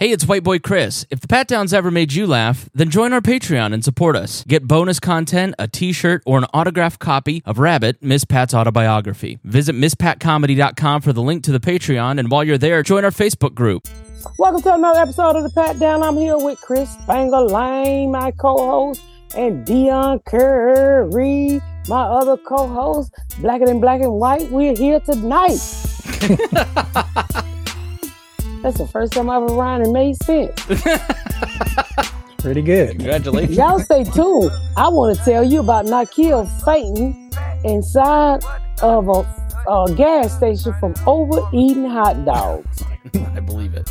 Hey, it's White Boy Chris. If the Pat Downs ever made you laugh, then join our Patreon and support us. Get bonus content, a t shirt, or an autographed copy of Rabbit, Miss Pat's autobiography. Visit MissPatComedy.com for the link to the Patreon, and while you're there, join our Facebook group. Welcome to another episode of the Pat Down. I'm here with Chris Lane, my co-host, and Dion Curry, my other co-host. Blacker than black and white. We're here tonight. That's the first time I've ever rhymed and made sense. Pretty good. Congratulations. Y'all stay tuned. I want to tell you about Nakia fainting inside of a, a gas station from overeating hot dogs. I believe it.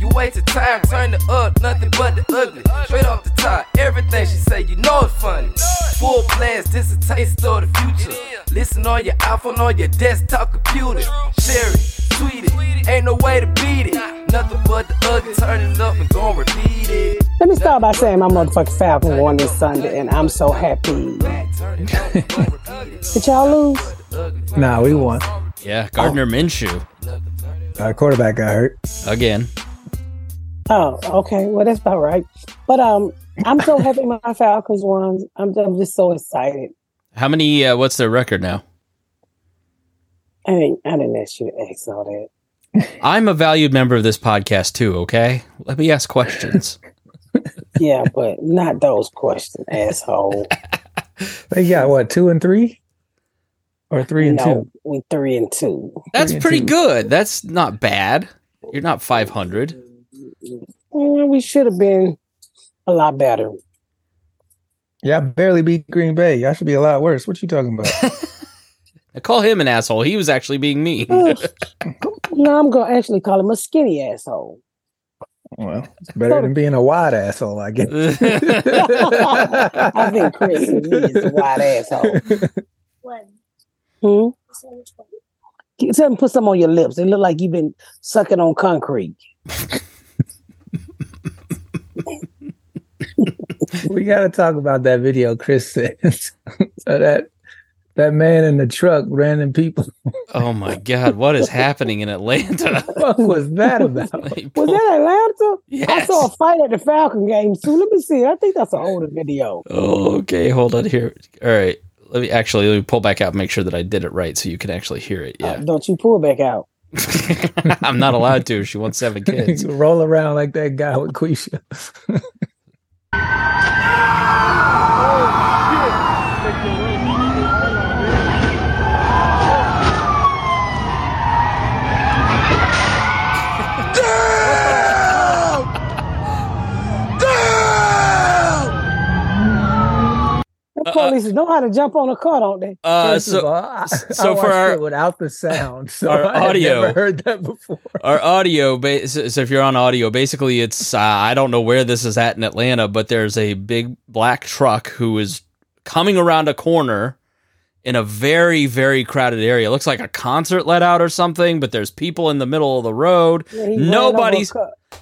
You wasted time, turn it up, nothing but the ugly. Straight off the top, everything she say, you know it's funny. Full blast, this a taste of the future. Listen on your iPhone, on your desktop computer. Share it, tweet it, ain't no way to beat it. Nothing but the ugly, turn it up and gon' repeat it. Let me start by saying my motherfucking Falcons won this Sunday, and I'm so happy. Did y'all lose? Nah, we won. Yeah, Gardner Minshew. Our quarterback got hurt. Again. Oh, okay. Well, that's about right. But um, I'm so happy my Falcons won. I'm, I'm just so excited. How many, uh, what's their record now? I didn't, I didn't ask you to ask all that. I'm a valued member of this podcast too, okay? Let me ask questions. Yeah, but not those questions, asshole. They got what, two and three? Or three and no, two? we three and two. That's and pretty two. good. That's not bad. You're not 500. Mm, we should have been a lot better. Yeah, I barely beat Green Bay. Y'all should be a lot worse. What you talking about? I call him an asshole. He was actually being mean. No, I'm gonna actually call him a skinny asshole. well, it's better than being a wide asshole, I guess. I think Chris is a wide asshole. What? Hmm? Get something, put some on your lips. It look like you've been sucking on concrete. We got to talk about that video Chris sent. so that that man in the truck random people. oh my God. What is happening in Atlanta? what was that about? Was that Atlanta? I saw a fight at the Falcon game too. Let me see. I think that's an older video. Oh, okay. Hold on here. All right. Let me actually let me pull back out and make sure that I did it right so you can actually hear it. Uh, Yeah. don't you pull back out. I'm not allowed to. She wants seven kids. Roll around like that guy with Quisha. The police know how to jump on a car, don't they? Uh, First of so all, I, so I for our- it without the sound, so our I had audio- never heard that before. our audio ba- so so if you're on audio basically it's uh, i don't know where this is at in atlanta but there's a big black truck who is coming around a corner in a very very crowded area it looks like a concert let out or something but there's people in the middle of the road Yeah, he ran over a nobody's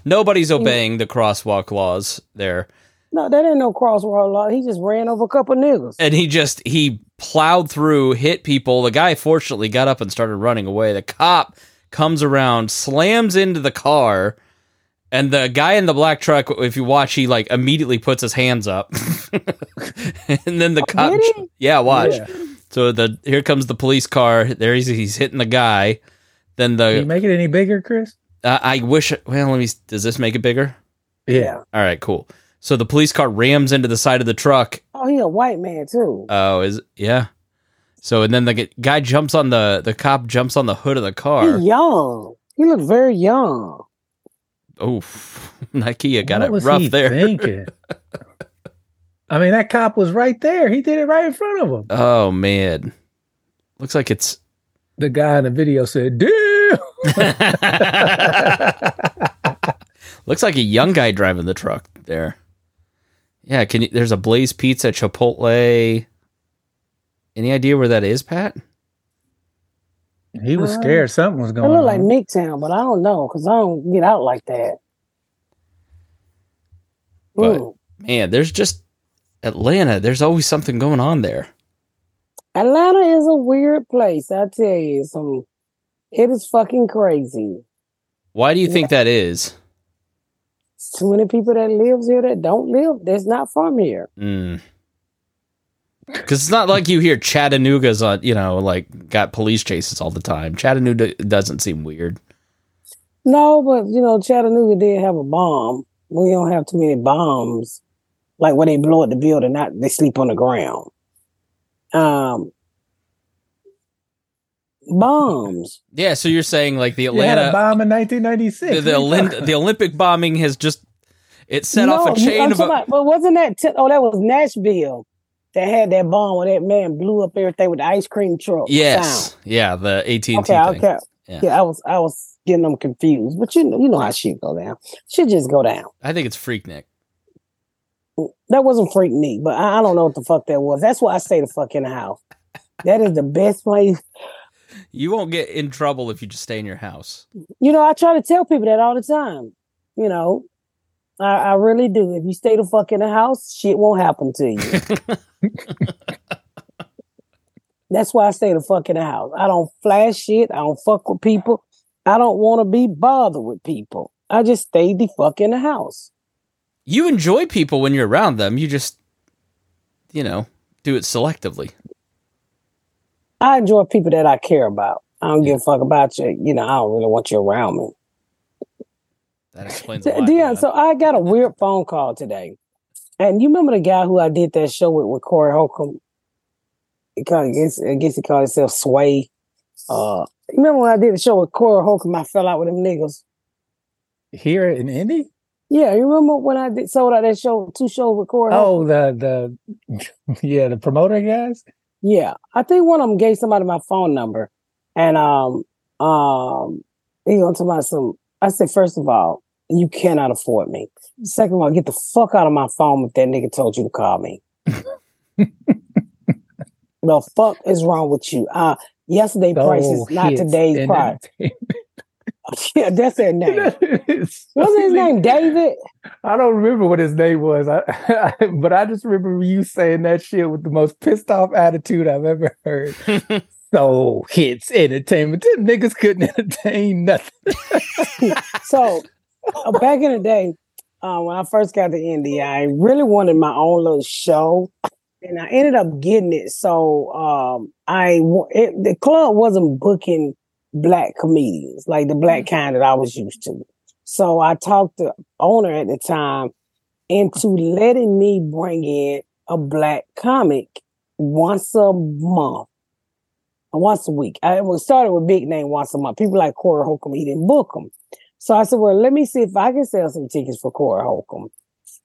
nobody's obeying the crosswalk laws there No, that ain't no crosswalk law. He just ran over a couple niggas. and he just he plowed through hit people the guy fortunately got up and started running away the cop comes around slams into the car and the guy in the black truck if you watch he like immediately puts his hands up and then the cop did yeah watch Yeah. so the here comes the police car there he's, he's hitting the guy then Can you the make it any bigger, Chris? uh, i wish well let me does this make it bigger Yeah. All right, cool. So the police car rams into the side of the truck. Oh, he a white man too. Oh, is yeah. So and then the guy jumps on the the cop jumps on the hood of the car. He young. He look very young. Oof, Nakia got what it was rough he there. thinking? I mean, that cop was right there. He did it right in front of him. Oh man, looks like it's. The guy in the video said, "Damn." looks like a young guy driving the truck there. Yeah, can you? There's a Blaze Pizza, Chipotle. Any idea where that is, Pat? He was Uh, scared something was It going look on. like Midtown, but I don't know because I don't get out like that. But- Mm. Man, there's just Atlanta. There's always something going on there. Atlanta is a weird place. I tell you, some it is fucking crazy. Why do you think that is? Too many people that lives here that don't live. That's not from here. Because it's not like you hear Chattanooga's on, you know, like got police chases all the time. Chattanooga doesn't seem weird. No, but you know, Chattanooga did have a bomb. We don't have too many bombs, like when they blow up the building. Not they sleep on the ground. Um, bombs. Yeah, so you're saying like the You had a Atlanta, bomb in 1996. the, the, What Olymp- the Olympic bombing has just it set No, off a chain I'm of. about- but wasn't that? T- oh, that was Nashville. That had that bomb where that man blew up everything with the ice cream truck. yes, yeah, the AT and T sound. thing. Okay. Okay. Yeah. Yeah. I was. I was getting them confused, but you know, you know how shit go down. Should just go down. I think it's Freaknik. That wasn't freak me, but I, I don't know what the fuck that was. That's why I stay the fuck in the house. That is the best place. You won't get in trouble if you just stay in your house. You know, I try to tell people that all the time. You know, I, I really do. If you stay the fuck in the house, shit won't happen to you. That's why I stay the fuck in the house. I don't flash shit. I don't fuck with people. I don't want to be bothered with people. I just stay the fuck in the house. You enjoy people when you're around them. You just, you know, do it selectively. I enjoy people that I care about. I don't give a fuck about you. You know, I don't really want you around me. That explains a lot. Yeah. so I got a weird phone call today. And you remember the guy who I did that show with, with Corey Holcomb? He called, I, guess, I guess he called himself Sway. Uh, remember when I did the show with Corey Holcomb? I fell out with them niggas. Here in Indy? Yeah, you remember when I did sold out that show, two shows with Corey Holcomb? Oh, the the yeah, the promoter guys. Yeah, I think one of them gave somebody my phone number, and um, um, he gonna talk about some. I said, first of all, you cannot afford me. Second of all, get the fuck out of my phone if that nigga told you to call me. the fuck is wrong with you? Uh yesterday prices, Oh, not today's price. yeah, that's their name. Wasn't his name. David? I don't remember what his name was. I, but I just remember you saying that shit with the most pissed off attitude I've ever heard. so hits entertainment. Them niggas couldn't entertain nothing. So uh, back in the day, uh, when I first got to Indy, I really wanted my own little show, and I ended up getting it. So um, I it, the club wasn't booking black comedians like the black kind that I was used to. So I talked to owner at the time into letting me bring in a black comic once a month, once a week. I started with big name once a month. People like Corey Holcomb, he didn't book them. So I said, well, let me see if I can sell some tickets for Corey Holcomb.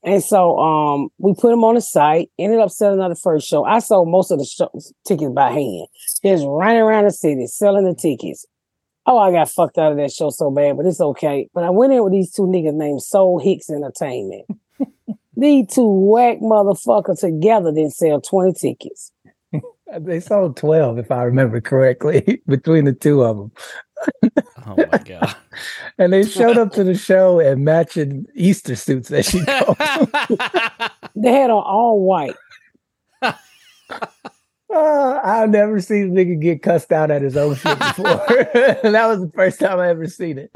And so um, we put them on the site, ended up selling the first show. I sold most of the shows, tickets by hand, just running around the city selling the tickets. Oh, I got fucked out of that show so bad, but it's okay. But I went in with these two niggas named Soul Hicks Entertainment. these two whack motherfuckers together didn't sell 20 tickets. They sold 12, if I remember correctly, between the two of them. oh my god. And they showed up to the show in matching Easter suits that she called. They had on all white. Uh, I've never seen a nigga get cussed out at his own shit before. that was the first time I ever seen it.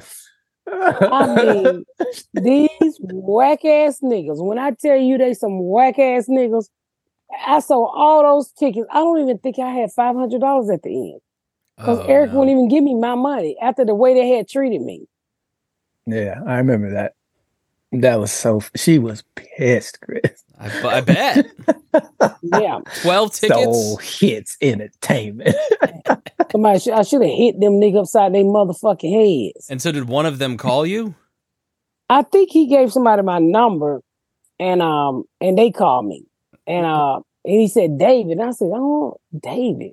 I mean, these whack ass niggas. When I tell you they some whack ass niggas, I sold all those tickets. I don't even think I had five hundred dollars at the end because Oh, Eric no. wouldn't even give me my money after the way they had treated me. yeah, I remember that. That was so. She was pissed, Chris. I, I bet. Yeah. 12 tickets. So hits entertainment. Somebody, sh- I should have hit them nigga upside their motherfucking heads. and so did one of them call you? I think he gave somebody my number, and um, and they called me, and uh, and he said David. And I said, oh, David.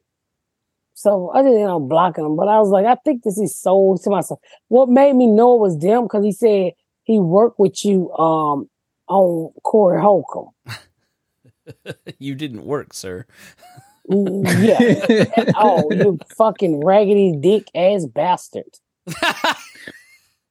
So other than I'm blocking him, but I was like, I think this is sold to myself. What made me know it was them because he said he worked with you um on Corey Holcomb. you didn't work, sir. Mm, Yeah. oh, you fucking raggedy dick ass bastard.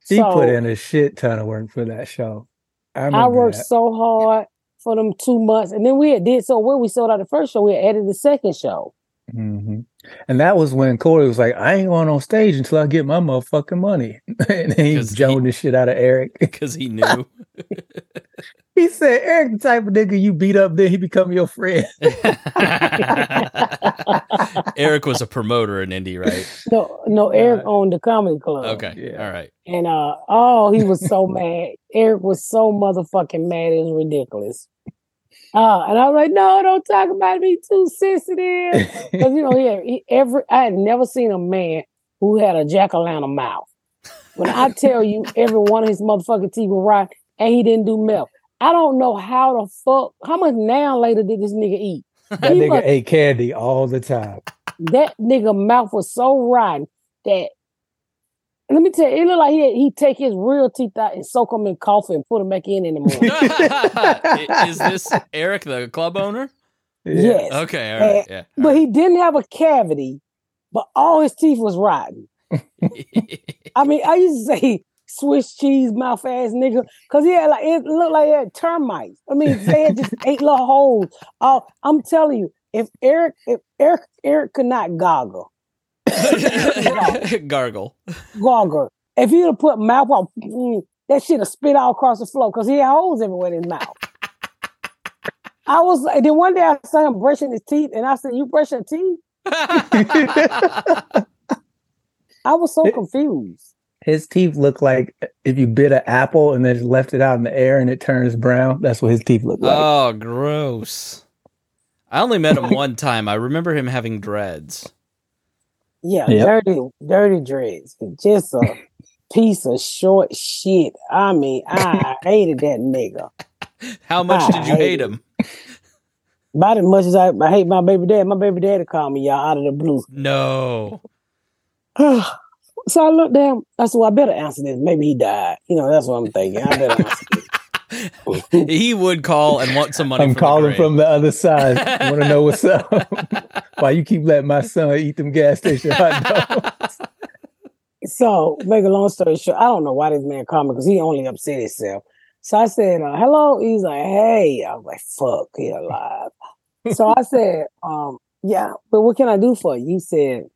he So- put in a shit ton of work for that show. I, I worked that. so hard for them two months, and then we had did so well. We sold out the first show. We had added the second show. Mhm. And that was when Corey was like, I ain't going on stage until I get my motherfucking money. and he 'Cause he- joned the shit out of Eric. Because he knew. he said, Eric, the type of nigga you beat up, then he become your friend. Eric was a promoter in Indy, right? No, no, Eric owned the comedy club. Okay. Yeah. All right. and uh, oh, he was so mad. Eric was so motherfucking mad. It was ridiculous. Uh, and I was like, no, don't talk about me too sensitive. Because you know, he, had, he every I had never seen a man who had a jack o' lantern mouth. When I tell you, every one of his motherfucking teeth were right, and he didn't do milk. I don't know how the fuck. How much now later did this nigga eat? that He nigga must- ate candy all the time. that nigga mouth was so rotten that let me tell you, it looked like he he take his real teeth out and soak them in coffee and put them back in in the morning. Is this Eric, the club owner? Yes, Okay. All right. Yeah. but he didn't have a cavity, but all his teeth was rotten. I mean, I used to say Swiss cheese mouth ass nigga because he had like it looked like he had termites. I mean, they had just eight little holes. Oh, I'm telling you, if Eric, if Eric, Eric could not goggle, Gargle. goggle. If you would put mouth on, mm, that shit have spit all across the floor because he had holes everywhere in his mouth. I was like, then one day I saw him brushing his teeth, and I said, "You brush your teeth?" I was so It- confused. His teeth look like if you bit an apple and then just left it out in the air and it turns brown. That's what his teeth look like. oh, gross. I only met him one time. I remember him having dreads. Yeah, Yep. dirty, dirty dreads. Just a piece of short shit. I mean, I hated that nigga. How much did you hate him? About as much as I, I hate my baby dad. My baby daddy called me y'all out of the blue. No. so I looked down. I said, well, I better answer this. Maybe he died. You know, that's what I'm thinking. I better answer this. he would call and want some money. I'm from calling grave. from the other side. I Want to know what's up? Why you keep letting my son eat them gas station hot dogs? So, make a long story short, I don't know why this man called me because he only upset himself. So I said, uh, hello. He's like, hey. I was like, fuck, he alive. so I said, um, yeah, but what can I do for you? He said,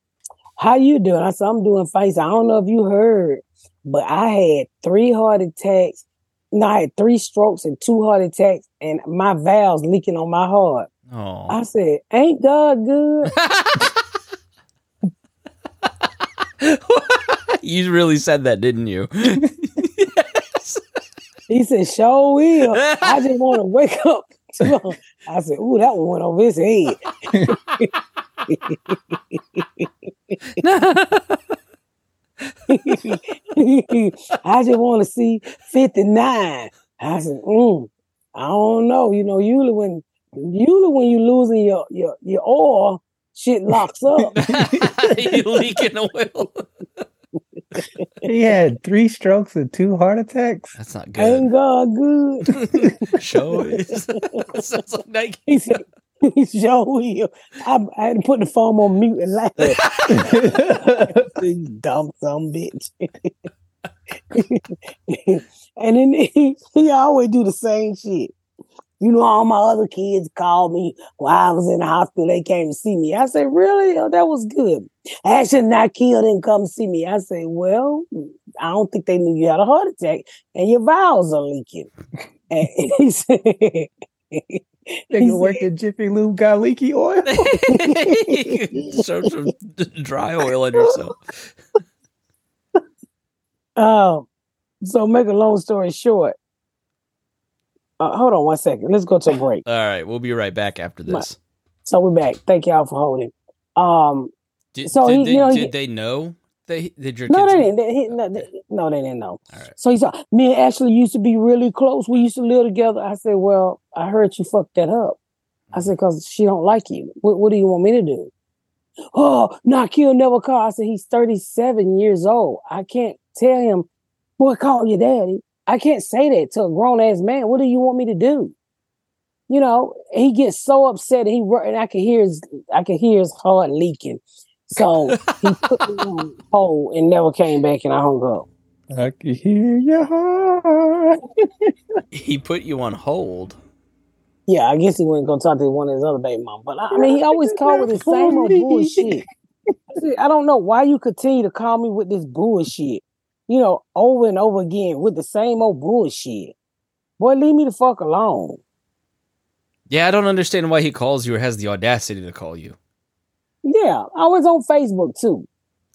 how you doing? I said, I'm doing fine. He said, I don't know if you heard, but I had three heart attacks. No, I had three strokes and two heart attacks, and my valves leaking on my heart. Oh. I said, ain't God good? you really said that, didn't you? He said, sure will. I just want to wake up. I said, ooh, that one went over his head. I just want to see 59. I said, mm, I don't know. You know, usually when usually when you losing your your your oil, shit locks up. you leaking oil. He had three strokes and two heart attacks. That's not good. Ain't good. God good? Show is. Sounds like Nike. He said, he sure will. I, I had to put the phone on mute and laugh. you dumb some bitch. and then he, he always do the same shit. You know, all my other kids called me while I was in the hospital. They came to see me. I said, really? Oh, that was good. Nakia didn't come see me. I said, well, I don't think they knew you had a heart attack and your valves are leaking. And he said, he Nigga work at Jiffy Lube got leaky oil. Show some dry oil on yourself. Um, so make a long story short, Uh, hold on one second. Let's go to a break. All right, we'll be right back after this. So we're back. Thank y'all for holding. Um, Did, So did, he- they, you know, did he- they know? They did your no, they didn't. They, he, no, they, no, they didn't know. All right. So he said, "Me and Ashley used to be really close. We used to live together." I said, "Well, I heard you fucked that up." I said, mm-hmm. "Cause she don't like you. What, what do you want me to do?" Oh, Nakia, never call. I said, "He's thirty-seven years old. I can't tell him, boy, call your daddy. I can't say that to a grown ass man. What do you want me to do?" You know, he gets so upset. And he and I can hear his, I can hear his heart leaking. So he put me on hold and never came back, and I hung up. I can hear your heart. He put you on hold. Yeah, I guess he wasn't gonna talk to one of his other baby mom. But I I mean, he always called with the same old bullshit. I I don't know why you continue to call me with this bullshit. You know, over and over again with the same old bullshit. Boy, leave me the fuck alone. Yeah, I don't understand why he calls you or has the audacity to call you. Yeah, I was on Facebook too.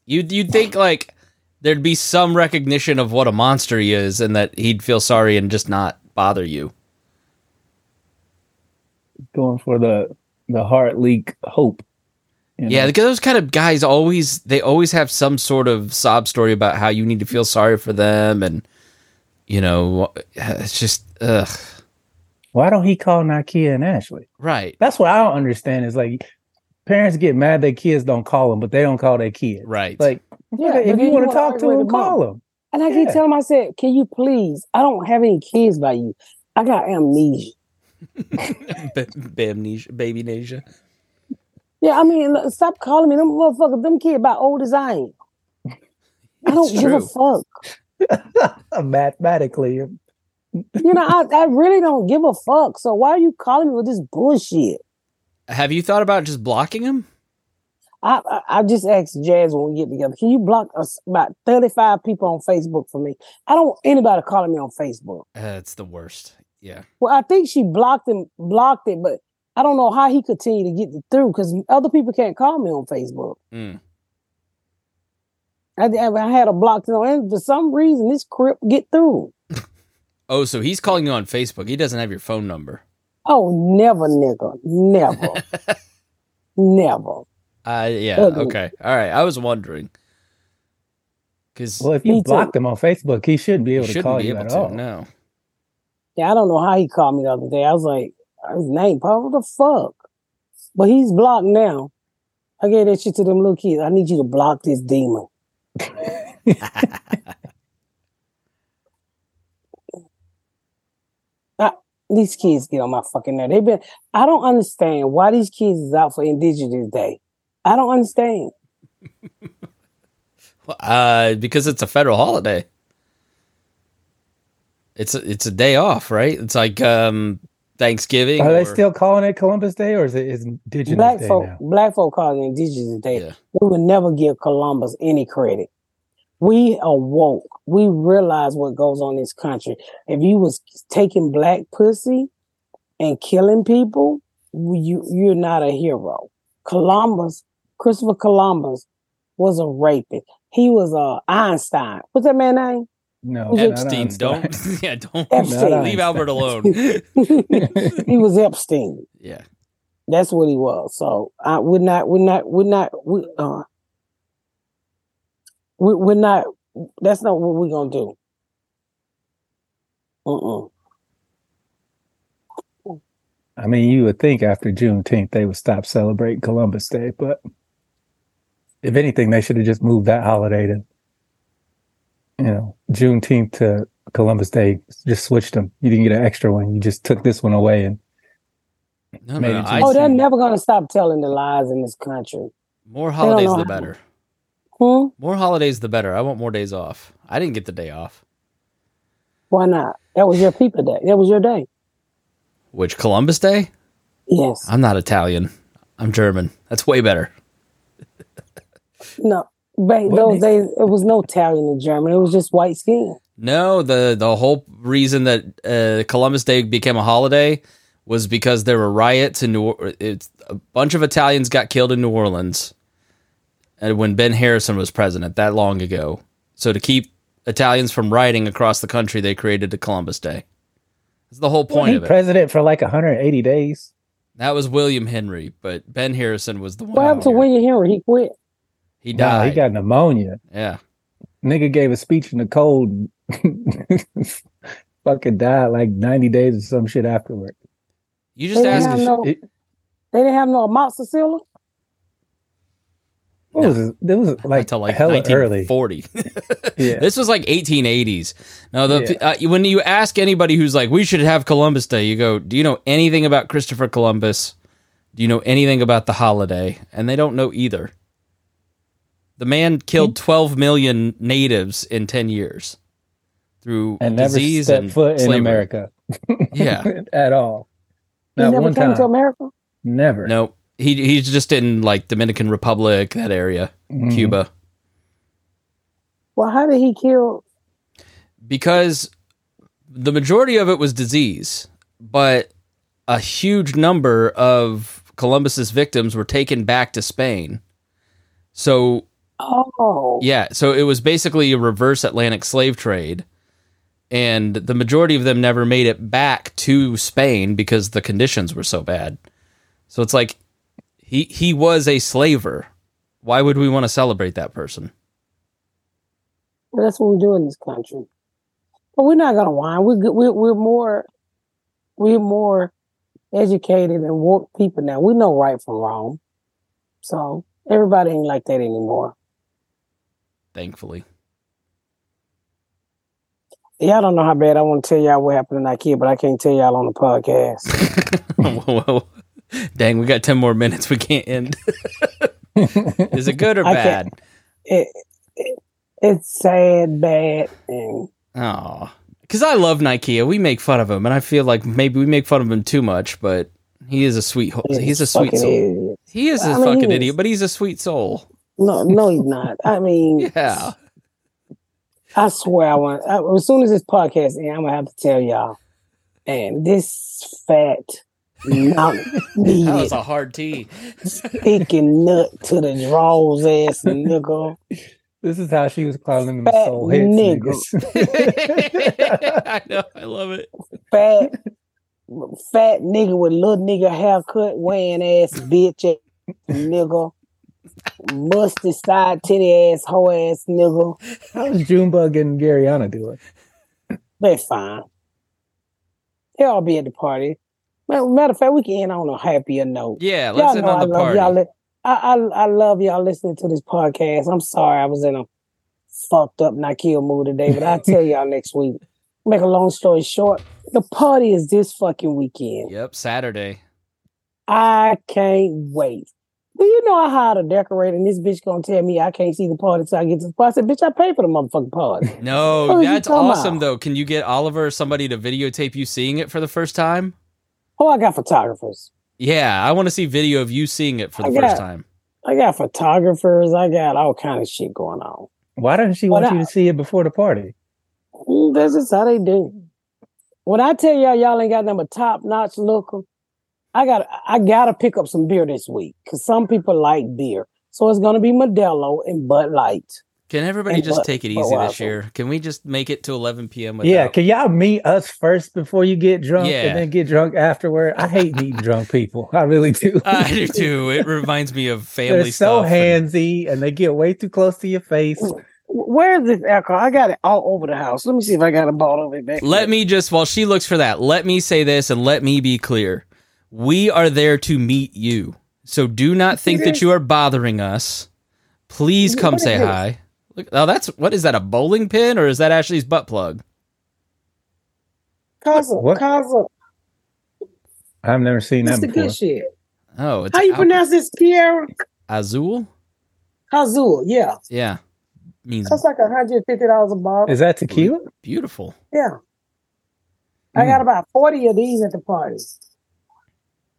You you'd think like there'd be some recognition of what a monster he is, and that he'd feel sorry and just not bother you. Going for the the heart leak hope. you Yeah, because those kind of guys always they always have some sort of sob story about how you need to feel sorry for them, and you know, it's just ugh. Why don't he call Nakia and Ashley? Right, That's what I don't understand. Is like parents get mad their kids don't call them, but they don't call their kids. right. Like, Yeah, if but you want to talk to them, call them. And I keep telling them, I said, Can you please? I don't have any kids by you. I got amnesia. B- Bamnesia, baby Nasia. Yeah, I mean, look, stop calling me them motherfuckers. Them kids about old as I am. I don't It's give a fuck. Mathematically, You know, I, I really don't give a fuck. So why are you calling me with this bullshit? Have you thought about just blocking him? I, I I just asked Jazz when we get together. Can you block us about thirty five people on Facebook for me? I don't want anybody calling me on Facebook. That's the worst. Yeah. Well, I think she blocked him, blocked it, but I don't know how he continued to get it through because other people can't call me on Facebook. Mm. I, I had a blocked it on, and for some reason this crip get through. Oh, so he's calling you on Facebook. He doesn't have your phone number. Oh, never, nigga, never, never. Uh, yeah. Ugly. Okay. All right. I was wondering because well, if Me you too. blocked them on Facebook, he shouldn't be he able to shouldn't call be you able at to. all. No. Yeah, I don't know how he called me the other day. I was like, his name, Paul, what the fuck? But he's blocked now. I gave that shit to them little kids. I need you to block this demon. Ah, these kids get on my fucking nerve. They've been. I don't understand why these kids is out for Indigenous Day. I don't understand. Uh, because it's a federal holiday. It's a, it's a day off, right? It's like um Thanksgiving. Are they or- still calling it Columbus Day, or is it is Indigenous black Day folk, now? black folk call it Indigenous Day. Yeah. We would never give Columbus any credit. We awoke. We realize what goes on in this country. If you was taking black pussy and killing people, you you're not a hero. Columbus, Christopher Columbus, was a rapist. He was a Einstein. What's that man name? No, Was not Epstein. Don't. Yeah. Don't Epstein. Leave Albert alone. he was Epstein. yeah. That's what he was. So I we're not we're not we're not we uh we, we're not that's not what we're gonna do. Uh-uh. I mean, you would think after Juneteenth they would stop celebrating Columbus Day, but if anything, they should have just moved that holiday to, you know, Juneteenth to Columbus Day. Just switched them. You didn't get an extra one. You just took this one away, and No, Made no, it no. Oh, they're never gonna stop telling the lies in this country. More holidays, know the how- better. More holidays, the better. I want more days off. I didn't get the day off. Why not? That was your people day. That was your day. Which Columbus Day? Yes. I'm not Italian. I'm German. That's way better. No. Back What those makes- days it was no Italian in German. It was just white skin. No, the the whole reason that uh, Columbus Day became a holiday was because there were riots in New. It's a bunch of Italians got killed in New Orleans, and Uh, when Ben Harrison was president that long ago. So to keep Italians from rioting across the country, they created the Columbus Day. That's the whole point he of it. president for like 180 days. that was William Henry, but Ben Harrison was the one. What happened to. William Henry? He quit. He Nah, died. he got pneumonia. yeah. Nigga gave a speech in the cold. Fucking died like 90 days or some shit afterward. You just They ask. have no- It- They didn't have no amoxicillin. What was it? It was like, until like hella early. 1940. Yeah. This was like 1880s. Now, the uh, when you ask anybody who's like, "We should have Columbus Day," you go, "Do you know anything about Christopher Columbus? Do you know anything about the holiday?" And they don't know either. The man killed 12 million natives in 10 years through and never disease stepped and foot in. America Yeah, at all. He never one came time. to America. Never. no, he he's just in like Dominican Republic, that area, Mhm. Cuba. Well, how did he kill? because the majority of it was disease, but a huge number of Columbus's victims were taken back to Spain. So, Oh, yeah, so it was basically a reverse Atlantic slave trade. And the majority of them never made it back to Spain because the conditions were so bad. So it's like he he was a slaver. Why would we want to celebrate that person? Well, that's what we do in this country. But we're not gonna whine. We're we're we're more we're more educated and woke people now. We know right from wrong. So everybody ain't like that anymore. Thankfully. Y'all don't know how bad I want to tell y'all what happened to that kid, but I can't tell y'all on the podcast. Whoa. Dang, we got 10 more minutes. We can't end. Is it good or bad? it, it it's sad, bad, and Oh, because I love Nakia. We make fun of him, and I feel like maybe we make fun of him too much, but he is a sweet. ho- He's a sweet soul. idiot. He is a I mean, fucking is. idiot, but he's a sweet soul. No, no, he's not. I mean, Yeah. I swear, I want. I, as soon as this podcast ends, I'm gonna have to tell y'all. And this fat, not That needed, was a hard T. sticking nut to the draws ass nigga. This is how she was calling them Fat soul hits nigga. niggas. I know. I love it. Fat, fat nigga with little nigga haircut, wearing ass bitch ass nigga. Musty side titty ass hoe ass nigga. How's Junebug and Garyana doing? They're fine. They'll all be at the party. Ma- Matter of fact, we can end on a happier note. Yeah, let's end know on I the love party. y'all. li- I, I I love y'all listening to this podcast. I'm sorry I was in a fucked up Nakia mood today, but I'll tell y'all next week. Make a long story short, the party is this fucking weekend. Yep, Saturday. I can't wait. Do you know I hired a decorator and this bitch gonna tell me I can't see the party till I get to the party? I said, bitch, I paid for the motherfucking party. No, What are you that's awesome about? though. Can you get Oliver or somebody to videotape you seeing it for the first time? Oh, I got photographers. Yeah, I want to see video of you seeing it for the I first got- time. I got photographers. I got all kind of shit going on. Why doesn't she Well, want you to see it before the party? Mm, That's just how they do. When I tell y'all y'all ain't got them a top notch looker, I got I gotta pick up some beer this week because some people like beer. So it's gonna be Modelo and Bud Light. Can everybody And just Bud- take it easy this year? Can we just make it to 11 p.m. Without... Yeah, can y'all meet us first before you get drunk Yeah. and then get drunk afterward? I hate meeting drunk people. I really do. I do too. It reminds me of family They're so stuff. and- handsy and they get way too close to your face. Where's this alcohol? I got it all over the house. Let me see if I got a bottle of it back. Let there. me just, while she looks for that, let me say this and let me be clear. We are there to meet you. So do not think that you are bothering us. Please come say hi. Look, oh, that's what is that? A bowling pin or is that Ashley's butt plug? Kaza, What? Kaza. I've never seen That's that the before. good shit. Oh, it's How you al- pronounce this, Kiara? Azul? Kazul, yeah. Yeah, means That's like $150 a bottle. Is that tequila? beautiful. yeah. I Mm. got about 40 of these at the party.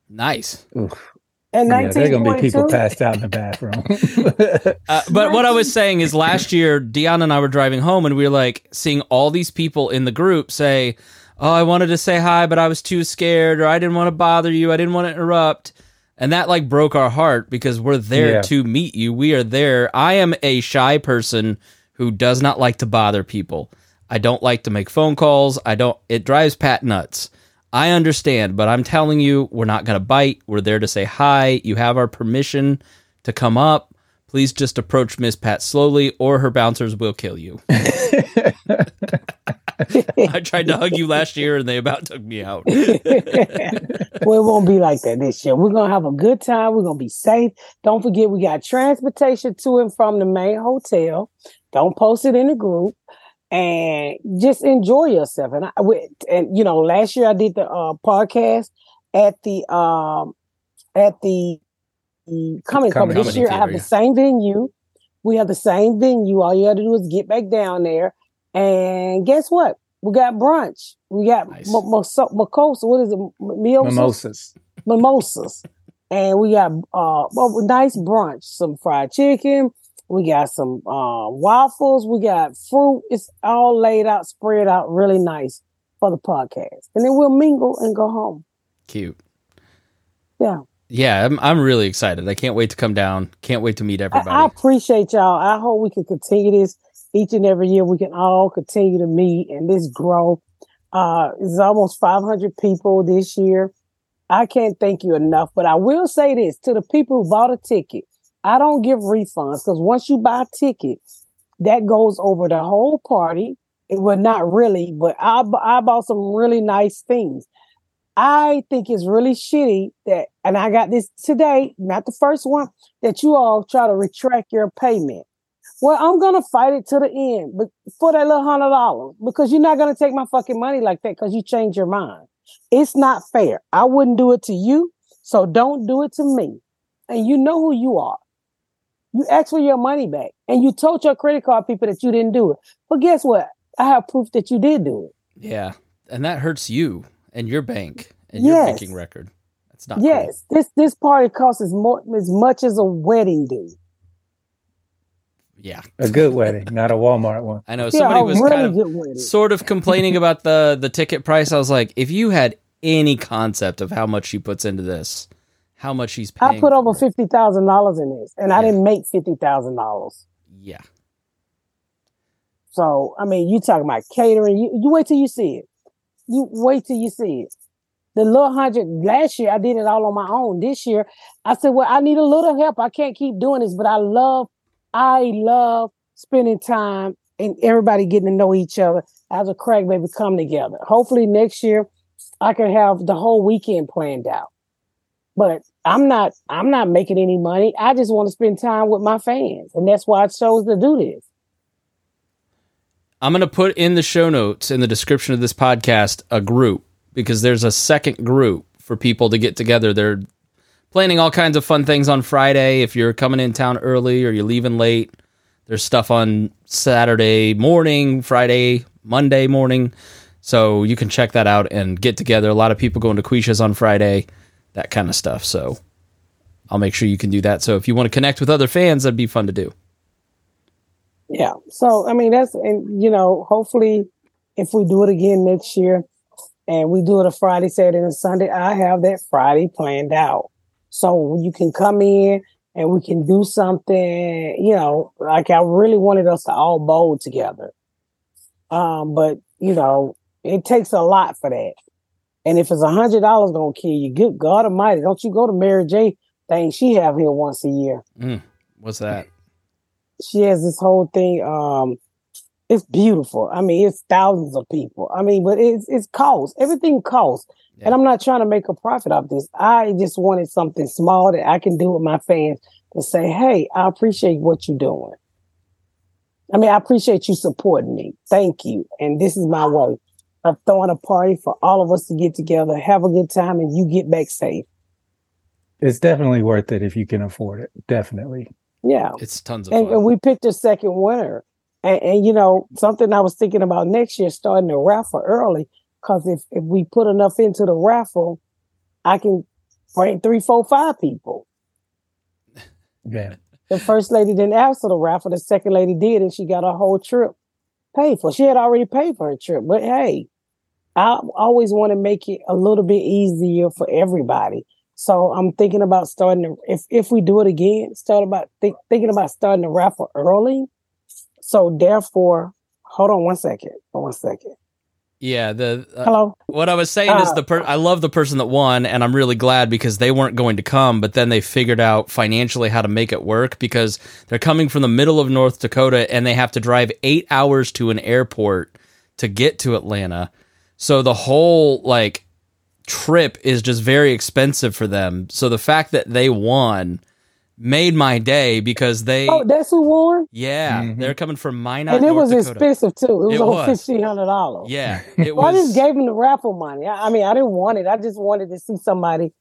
Nice. Oof. And Yeah, there are gonna be people passed out in the bathroom. Uh, but what I was saying is last year, Dion and I were driving home and we were like seeing all these people in the group say, Oh, I wanted to say hi, but I was too scared, or I didn't want to bother you. I didn't want to interrupt. And that like broke our heart because we're there Yeah. to meet you. We are there. I am a shy person who does not like to bother people. I don't like to make phone calls. I don't, it drives Pat nuts. I understand, but I'm telling you, we're not going to bite. We're there to say hi. You have our permission to come up. Please just approach Miss Pat slowly, or her bouncers will kill you. I tried to hug you last year, and they about took me out. well, it won't be like that this year. We're gonna have a good time. We're gonna be safe. Don't forget, we got transportation to and from the main hotel. Don't post it in the group, and just enjoy yourself. And I, and you know, last year I did the uh, podcast at the um at the, coming Comedy This year I have the same venue. We have the same venue. All you have to do is get back down there. And guess what? We got brunch. We got Nice. mo- so- What is it? M- Mimosas? Mimosas. Mimosas. And we got uh a nice brunch. Some fried chicken. We got some uh, waffles. We got fruit. It's all laid out, spread out really nice for the podcast. And then we'll mingle and go home. Cute. Yeah. Yeah, I'm, I'm really excited. I can't wait to come down. Can't wait to meet I, everybody. I appreciate y'all. I hope we can continue this each and every year. We can all continue to meet and this grow. Uh, it's almost 500 people this year. I can't thank you enough, but I will say this to the people who bought a ticket. I don't give refunds because once you buy tickets, that goes over the whole party. It would not really, but I, I bought some really nice things. I think it's really shitty that, and I got this today, not the first one, that you all try to retract your payment. Well, I'm gonna fight it to the end, but for that little hundred dollars, because you're not gonna take my fucking money like that because you changed your mind. It's not fair. I wouldn't do it to you, so don't do it to me. And you know who you are. You asked for your money back, and you told your credit card people that you didn't do it. But guess what? I have proof that you did do it. yeah, and that hurts you and your bank and your Yes. banking record. That's not cool. Yes, this this party costs as more as much as a wedding do. Yeah, A good wedding, not a Walmart one. I know. Yeah, Somebody a was really kind of sort of complaining about the the ticket price. I was like, if you had any concept of how much she puts into this, how much she's paying, I put over fifty thousand dollars in this, and I didn't make fifty thousand dollars. Yeah, So I mean, you talking about catering? You, you wait till you see it. You wait till you see it. The little hundred last year, I did it all on my own. This year, I said, "Well, I need a little help. I can't keep doing this, but I love, I love spending time and everybody getting to know each other as a crack baby come together. Hopefully next year, I can have the whole weekend planned out. But I'm not, I'm not making any money. I just want to spend time with my fans, and that's why I chose to do this. I'm gonna put in the show notes in the description of this podcast a group because there's a second group for people to get together. They're planning all kinds of fun things on Friday. If you're coming in town early or you're leaving late, there's stuff on Saturday morning, Friday, Monday morning. So you can check that out and get together. A lot of people going to Quisha's on Friday, that kind of stuff. So I'll make sure you can do that. So if you want to connect with other fans, that'd be fun to do. Yeah. So I mean that's and you know, hopefully if we do it again next year and we do it a Friday, Saturday, and Sunday, I have that Friday planned out. So you can come in and we can do something, you know, like I really wanted us to all bowl together. Um, but you know, it takes a lot for that. And if it's a hundred dollars gonna kill you, good God Almighty, don't you go to Mary J thing she have here once a year What's that? she has this whole thing. Um, it's beautiful. I mean, it's thousands of people. I mean, but it's it's cost. Everything costs. And I'm not trying to make a profit off this. I just wanted something small that I can do with my fans to say, hey, I appreciate what you're doing. I mean, I appreciate you supporting me. Thank you. And this is my way of throwing a party for all of us to get together, have a good time, and you get back safe. It's definitely worth it if you can afford it. Definitely. Yeah. It's tons of and, fun. and we picked a second winner. And, and you know, something I was thinking about next year, starting the raffle early, because if, if we put enough into the raffle, I can bring three, four, five people. Yeah. The first lady didn't ask for the raffle, the second lady did, and she got her whole trip paid for. She had already paid for her trip, but hey, I always want to make it a little bit easier for everybody. So I'm thinking about starting to, if if we do it again, start about think, thinking about starting the raffle early. So therefore, hold on one second. One second. Yeah, the uh, Hello. what I was saying is Uh, the per- I love the person that won, and I'm really glad because they weren't going to come, but then they figured out financially how to make it work because they're coming from the middle of North Dakota and they have to drive eight hours to an airport to get to Atlanta. So the whole like trip is just very expensive for them. So the fact that they won made my day because they Oh, that's who won. yeah Mhm. they're coming from Minot, And it North was Dakota. expensive too. It was It over fifteen hundred dollars. Yeah, it Well, I just gave him the raffle money. I, I mean, I didn't want it. I just wanted to see somebody.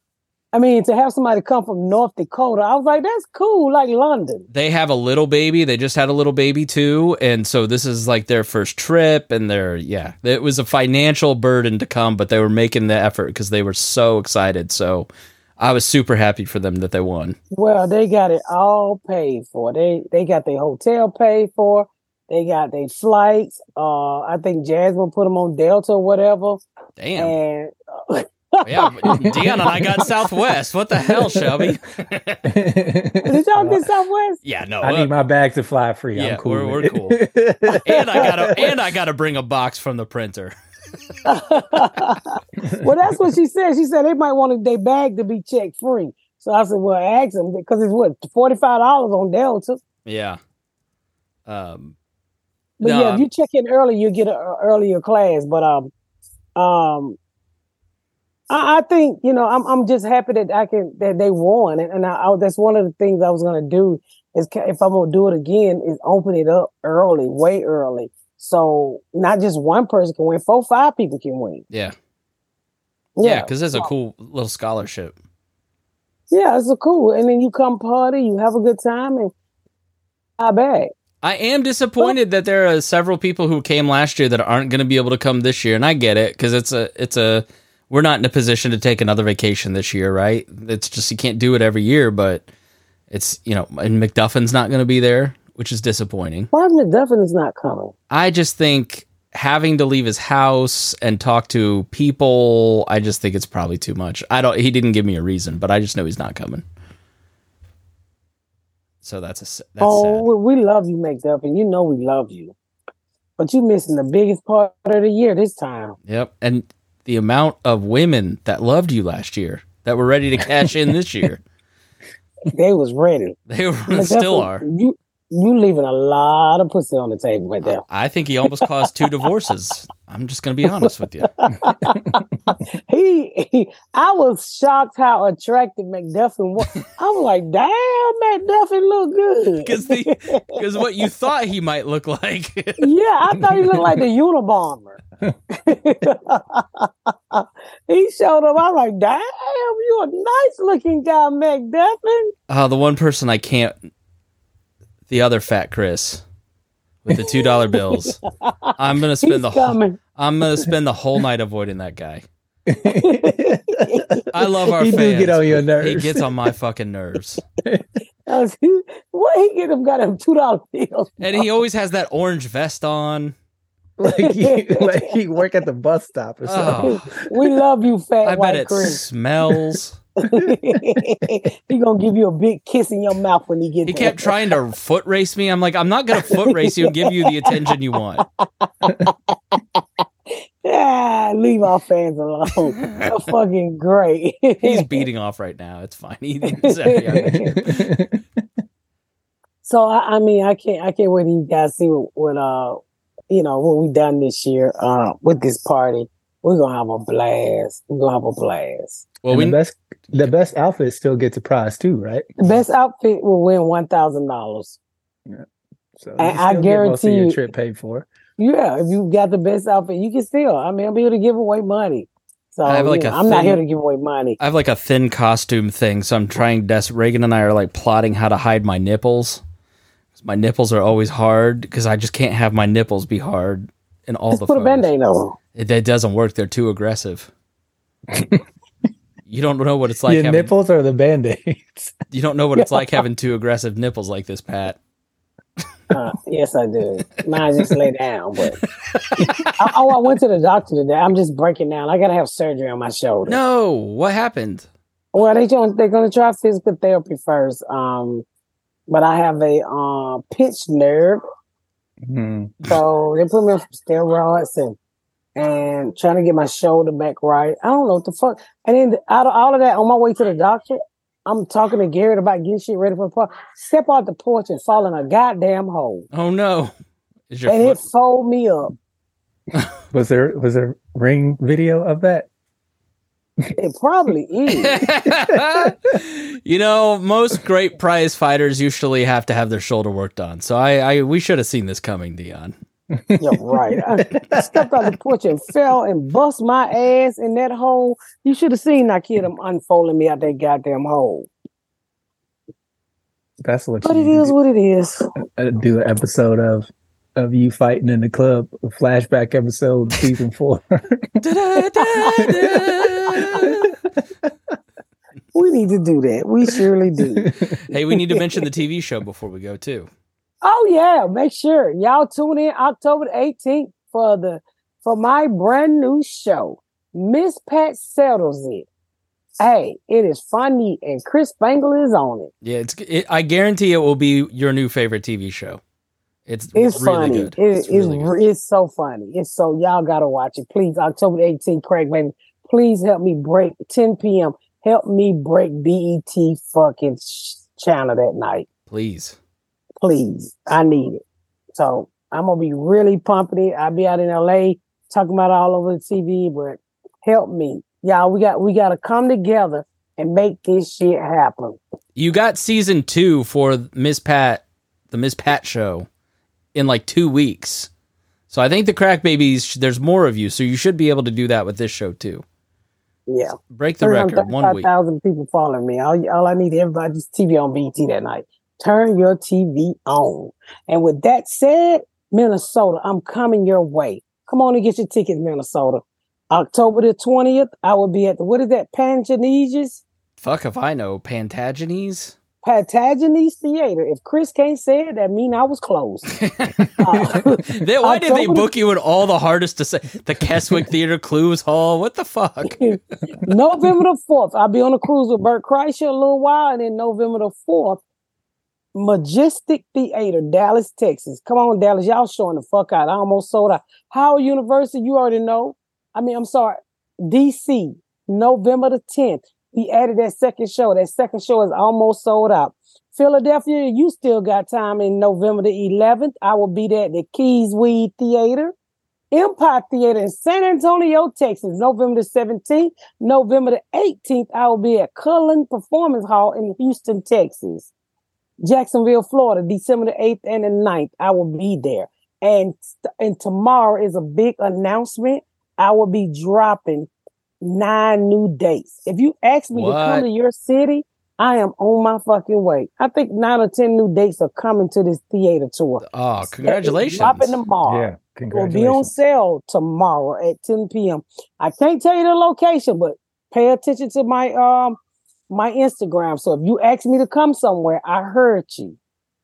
I mean, to have somebody come from North Dakota, I was like, that's cool, like London. they have a little baby. They just had a little baby too, and so this is like their first trip, and they're yeah, it was a financial burden to come, but they were making the effort because they were so excited. So I was super happy for them that they won. Well, they got it all paid for. They they got their hotel paid for. They got their flights. Uh, I think Jasmine put them on Delta or whatever. Damn, And uh, yeah, but Dion and I got Southwest. What the hell, Shelby? did y'all get Southwest? yeah, no, I uh, need my bag to fly free. Yeah, I'm cool. we're- with we're it. and I gotta and I gotta bring a box from the printer. well, that's what she said. She said they might want their bag to be check free. So I said, well, ask them because it's what forty five dollars on Delta. Yeah. Um. But No, yeah, if you check in early, you get an earlier class. But um, um, I, I think you know I'm I'm just happy that I can that they won, and, and I, I, that's one of the things I was gonna do is if I'm gonna do it again is open it up early, way early, so not just one person can win, four five people can win. Yeah. Yeah, because it's a cool little scholarship. Yeah, it's a cool. And then you come party, you have a good time, and I back. I am disappointed that there are several people who came last year that aren't going to be able to come this year, and I get it because it's a it's a we're not in a position to take another vacation this year, right? It's just you can't do it every year, but it's you know, and McDuffin's not going to be there, which is disappointing. Why McDuffin is not coming? I just think having to leave his house and talk to people, I just think it's probably too much. I don't. He didn't give me a reason, but I just know he's not coming. So that's a. that's oh, sad. we we love you, McDuffin. You know we love you, but you're missing the biggest part of the year this time. Yep. And the amount of women that loved you last year that were ready to cash in this year, They was ready. they were, still are. You you leaving a lot of pussy on the table right there. I think he almost caused two divorces. I'm just going to be honest with you. He, he, I was shocked how attractive McDuffin was. I was like, damn, McDuffin look good. Because the because what you thought he might look like. Yeah, I thought he looked like the Unabomber. he showed up. I'm like, damn, you're a nice looking guy, McDuffin. Oh, uh, the one person I can't. The other fat Chris with the two dollar bills. I'm gonna He's spend the whole. coming. I'm gonna spend the whole night avoiding that guy. I love our He do fans. get on your but He gets on my fucking nerves, was- what he get him got him two dollar bills. and he always has that orange vest on. Like he, like he work at the bus stop or something. Oh, we love you, fat I bet white it Chris. smells. he gonna give you a big kiss in your mouth when he gets He there. kept trying to foot race me. I'm like, I'm not gonna foot race you and give you the attention you want. Yeah, leave our fans alone. They're fucking great. He's beating off right now. It's fine. He, he's happy So I, I mean, I can't, I can't wait till you guys see what, what uh, you know, what we done this year uh with this party. We're gonna have a blast. We're gonna have a blast. well, we the best the best outfit still gets a prize too, right? The best outfit will win one thousand dollars. Yeah. So I- you I still get most of guarantee your trip paid for. Yeah, if you got the best outfit, you can still. I mean, I'm here to give away money. So I have, like, you know, a I'm not thing- here to give away money. I have like a thin costume thing, so I'm trying. Des- Reagan and I are like plotting how to hide my nipples. My nipples are always hard because I just can't have my nipples be hard in all Just the put a photos. band-aid on. It, that doesn't work. They're too aggressive. you don't know what it's like your having. nipples or the band-aids? You don't know what it's like having two aggressive nipples like this, Pat. Uh, yes, I do. Mine just lay down, but I, oh, I went to the doctor today. I'm just breaking down. I gotta have surgery on my shoulder. No, what happened? Well, they trying, they're gonna try physical therapy first. Um, but I have a uh, pinched nerve, Hmm. so they put me on some steroids and and trying to get my shoulder back right. I don't know what the fuck. And then out of all of that, on my way to the doctor, I'm talking to Garrett about getting shit ready for the park. Step out the porch and fall in a goddamn hole. Oh no. Is your And it foot fold me up. Was there was there ring video of that? It probably is. you know, most great prize fighters usually have to have their shoulder worked on. So I, I we should have seen this coming, Dion. Yeah, right. I, I stepped out the porch and fell and bust my ass in that hole. You should have seen that kid unfolding me out that goddamn hole. That's what But you it need what it is. uh, do an episode of of you fighting in the club, a flashback episode, season four. We need to do that. We surely do. hey, we need to mention the TV show before we go too. Oh yeah, make sure y'all tune in October 18th for the for my brand new show. Miss Pat settles it. Hey, it is funny and Chris Bangle is on it. Yeah, it's. It, I guarantee it will be your new favorite TV show. It's It's really funny. good. It- it's it's, good. it's so funny. It's so y'all gotta watch it. Please, October the 18th, Craig, baby. Please help me break 10 p.m. Help me break BET fucking sh- channel that night. Please. please. I need it. So I'm gonna be really pumping it. I'll be out in LA talking about it all over the TV, but help me. Y'all, we got we gotta come together and make this shit happen. You got season two for Miss Pat, the Miss Pat show, in like two weeks. So I think the Crack Babies. There's more of you, so you should be able to do that with this show too. Yeah. Break the record one week. 35,000 people following me. All, all I need everybody just TV on BT that night. Turn your TV on. And with that said, Minnesota, I'm coming your way. Come on and get your tickets, Minnesota. October the 20th, I will be at the, what is that, Pantanesius? Fuck if I know. Pantagenes. Plantagenet Theater. If Chris can't say it, that mean I was close. Uh, They- why did they book you in all the hardest to say? The Keswick Theater, Clowes Hall. What the fuck? November the 4th, I'll be on a cruise with Bert Kreischer a little while. And then November the 4th, Majestic Theater, Dallas, Texas. Come on, Dallas. Y'all showing the fuck out. I almost sold out. Howard University, you already know. I mean, I'm sorry. DC, November the 10th. We added that second show. That second show is almost sold out. Philadelphia, you still got time in November the 11th. I will be there at the Keswick Theater. Empire Theater in San Antonio, Texas, November the 17th. November the 18th, I will be at Cullen Performance Hall in Houston, Texas. Jacksonville, Florida, December the 8th and the 9th, I will be there. And, and tomorrow is a big announcement. I will be dropping nine new dates. If you ask me to come to your city, I am on my fucking way. I think nine or 10 new dates are coming to this theater tour. Oh, congratulations! Dropping tomorrow yeah, congratulations. will be on sale tomorrow at 10 p.m. I can't tell you the location, but pay attention to my um my Instagram. So if you ask me to come somewhere, I heard you,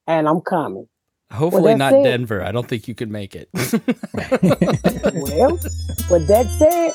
and I'm coming. Hopefully that's not it. Denver. I don't think you could make it. Well, with that said,